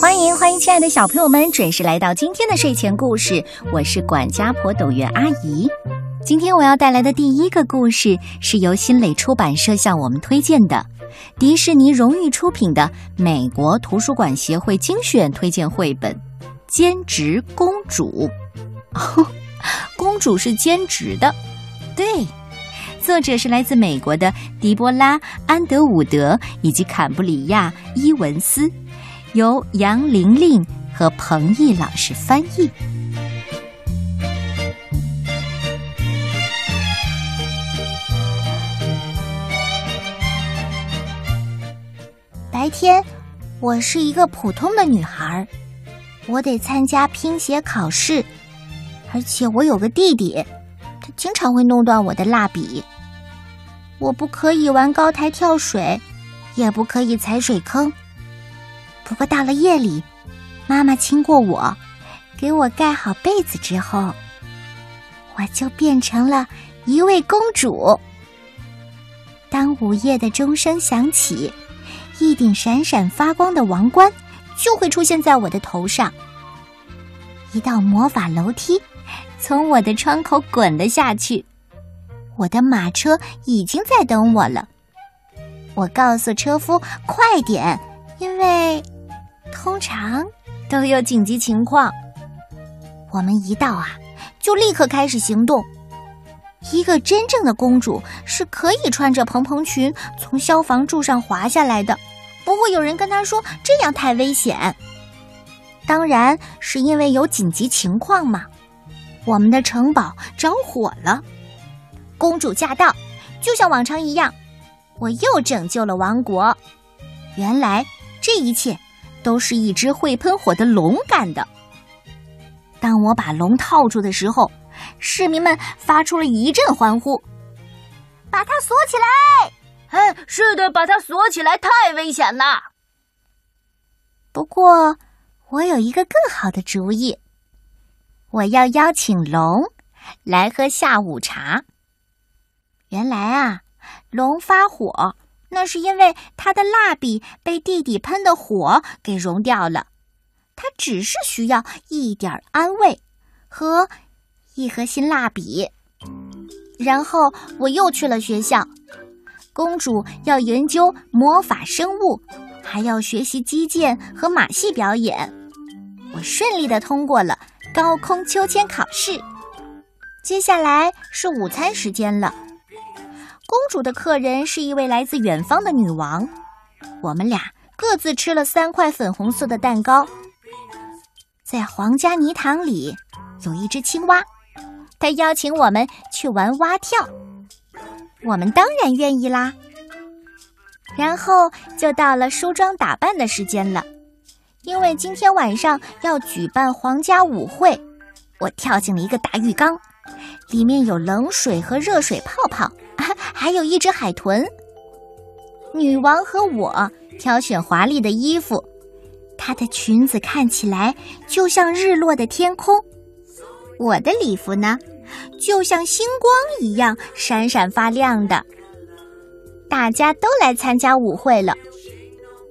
欢迎欢迎，亲爱的小朋友们，准时来到今天的睡前故事。我是管家婆董月阿姨。今天我要带来的第一个故事是由新蕾出版社向我们推荐的，迪士尼荣誉出品的美国图书馆协会精选推荐绘本《兼职公主》。公主是兼职的，对。作者是来自美国的迪波拉·安德伍德以及坎布里亚·伊文斯，由杨玲玲和彭毅老师翻译。白天，我是一个普通的女孩，我得参加拼写考试，而且我有个弟弟。他经常会弄断我的蜡笔。我不可以玩高台跳水，也不可以踩水坑。不过到了夜里，妈妈亲过我，给我盖好被子之后，我就变成了一位公主。当午夜的钟声响起，一顶闪闪发光的王冠就会出现在我的头上，一道魔法楼梯。从我的窗口滚了下去，我的马车已经在等我了。我告诉车夫快点，因为通常都有紧急情况。我们一到啊，就立刻开始行动。一个真正的公主是可以穿着蓬蓬裙从消防柱上滑下来的，不会有人跟她说这样太危险。当然是因为有紧急情况嘛。我们的城堡着火了，公主驾到，就像往常一样，我又拯救了王国。原来这一切都是一只会喷火的龙干的。当我把龙套住的时候，市民们发出了一阵欢呼：“把它锁起来！”“哎，是的，把它锁起来，太危险了。”不过，我有一个更好的主意。我要邀请龙来喝下午茶。原来啊，龙发火，那是因为他的蜡笔被弟弟喷的火给融掉了。他只是需要一点安慰和一盒新蜡笔。然后我又去了学校。公主要研究魔法生物，还要学习击剑和马戏表演。我顺利的通过了。高空秋千考试，接下来是午餐时间了。公主的客人是一位来自远方的女王，我们俩各自吃了三块粉红色的蛋糕。在皇家泥塘里有一只青蛙，它邀请我们去玩蛙跳，我们当然愿意啦。然后就到了梳妆打扮的时间了。因为今天晚上要举办皇家舞会，我跳进了一个大浴缸，里面有冷水和热水泡泡，还有一只海豚。女王和我挑选华丽的衣服，她的裙子看起来就像日落的天空，我的礼服呢，就像星光一样闪闪发亮的。大家都来参加舞会了。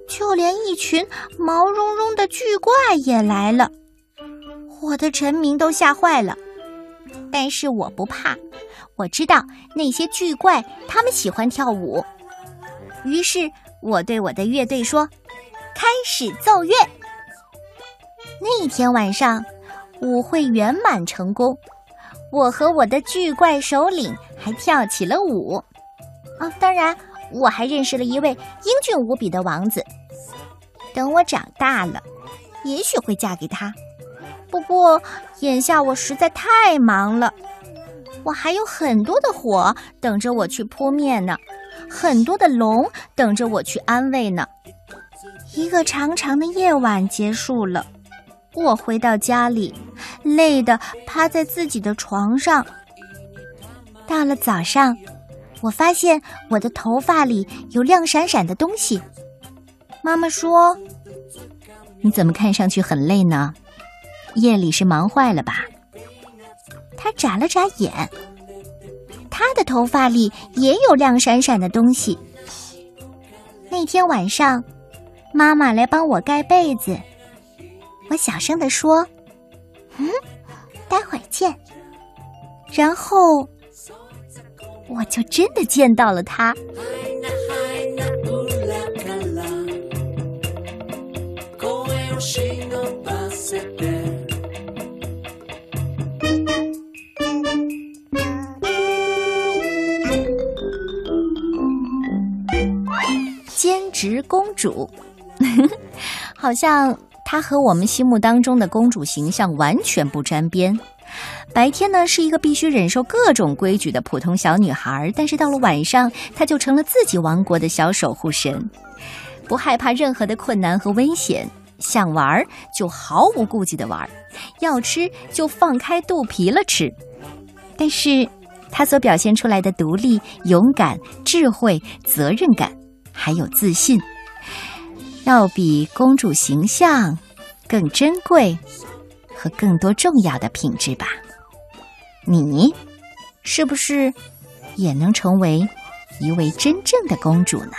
就连一群毛茸茸的巨怪也来了，我的臣民都吓坏了。但是我不怕，我知道那些巨怪他们喜欢跳舞。于是我对我的乐队说：“开始奏乐。”那天晚上，舞会圆满成功，我和我的巨怪首领还跳起了舞。啊，当然，我还认识了一位英俊无比的王子。等我长大了，也许会嫁给他。不过眼下我实在太忙了，我还有很多的火等着我去扑灭呢，很多的龙等着我去安慰呢。一个长长的夜晚结束了，我回到家里，累得趴在自己的床上。到了早上，我发现我的头发里有亮闪闪的东西。妈妈说：“你怎么看上去很累呢？夜里是忙坏了吧？”眨了眨眼，他的头发里也有亮闪闪的东西。那天晚上，妈妈来帮我盖被子，我小声地说：“嗯，待会儿见。”然后我就真的见到了他。兼职公主，好像她和我们心目当中的公主形象完全不沾边。白天呢，是一个必须忍受各种规矩的普通小女孩，但是到了晚上，她就成了自己王国的小守护神，不害怕任何的困难和危险，想玩就毫无顾忌的玩，要吃就放开肚皮了吃。但是，她所表现出来的独立、勇敢、智慧、责任感。还有自信，要比公主形象更珍贵和更多重要的品质吧？你是不是也能成为一位真正的公主呢？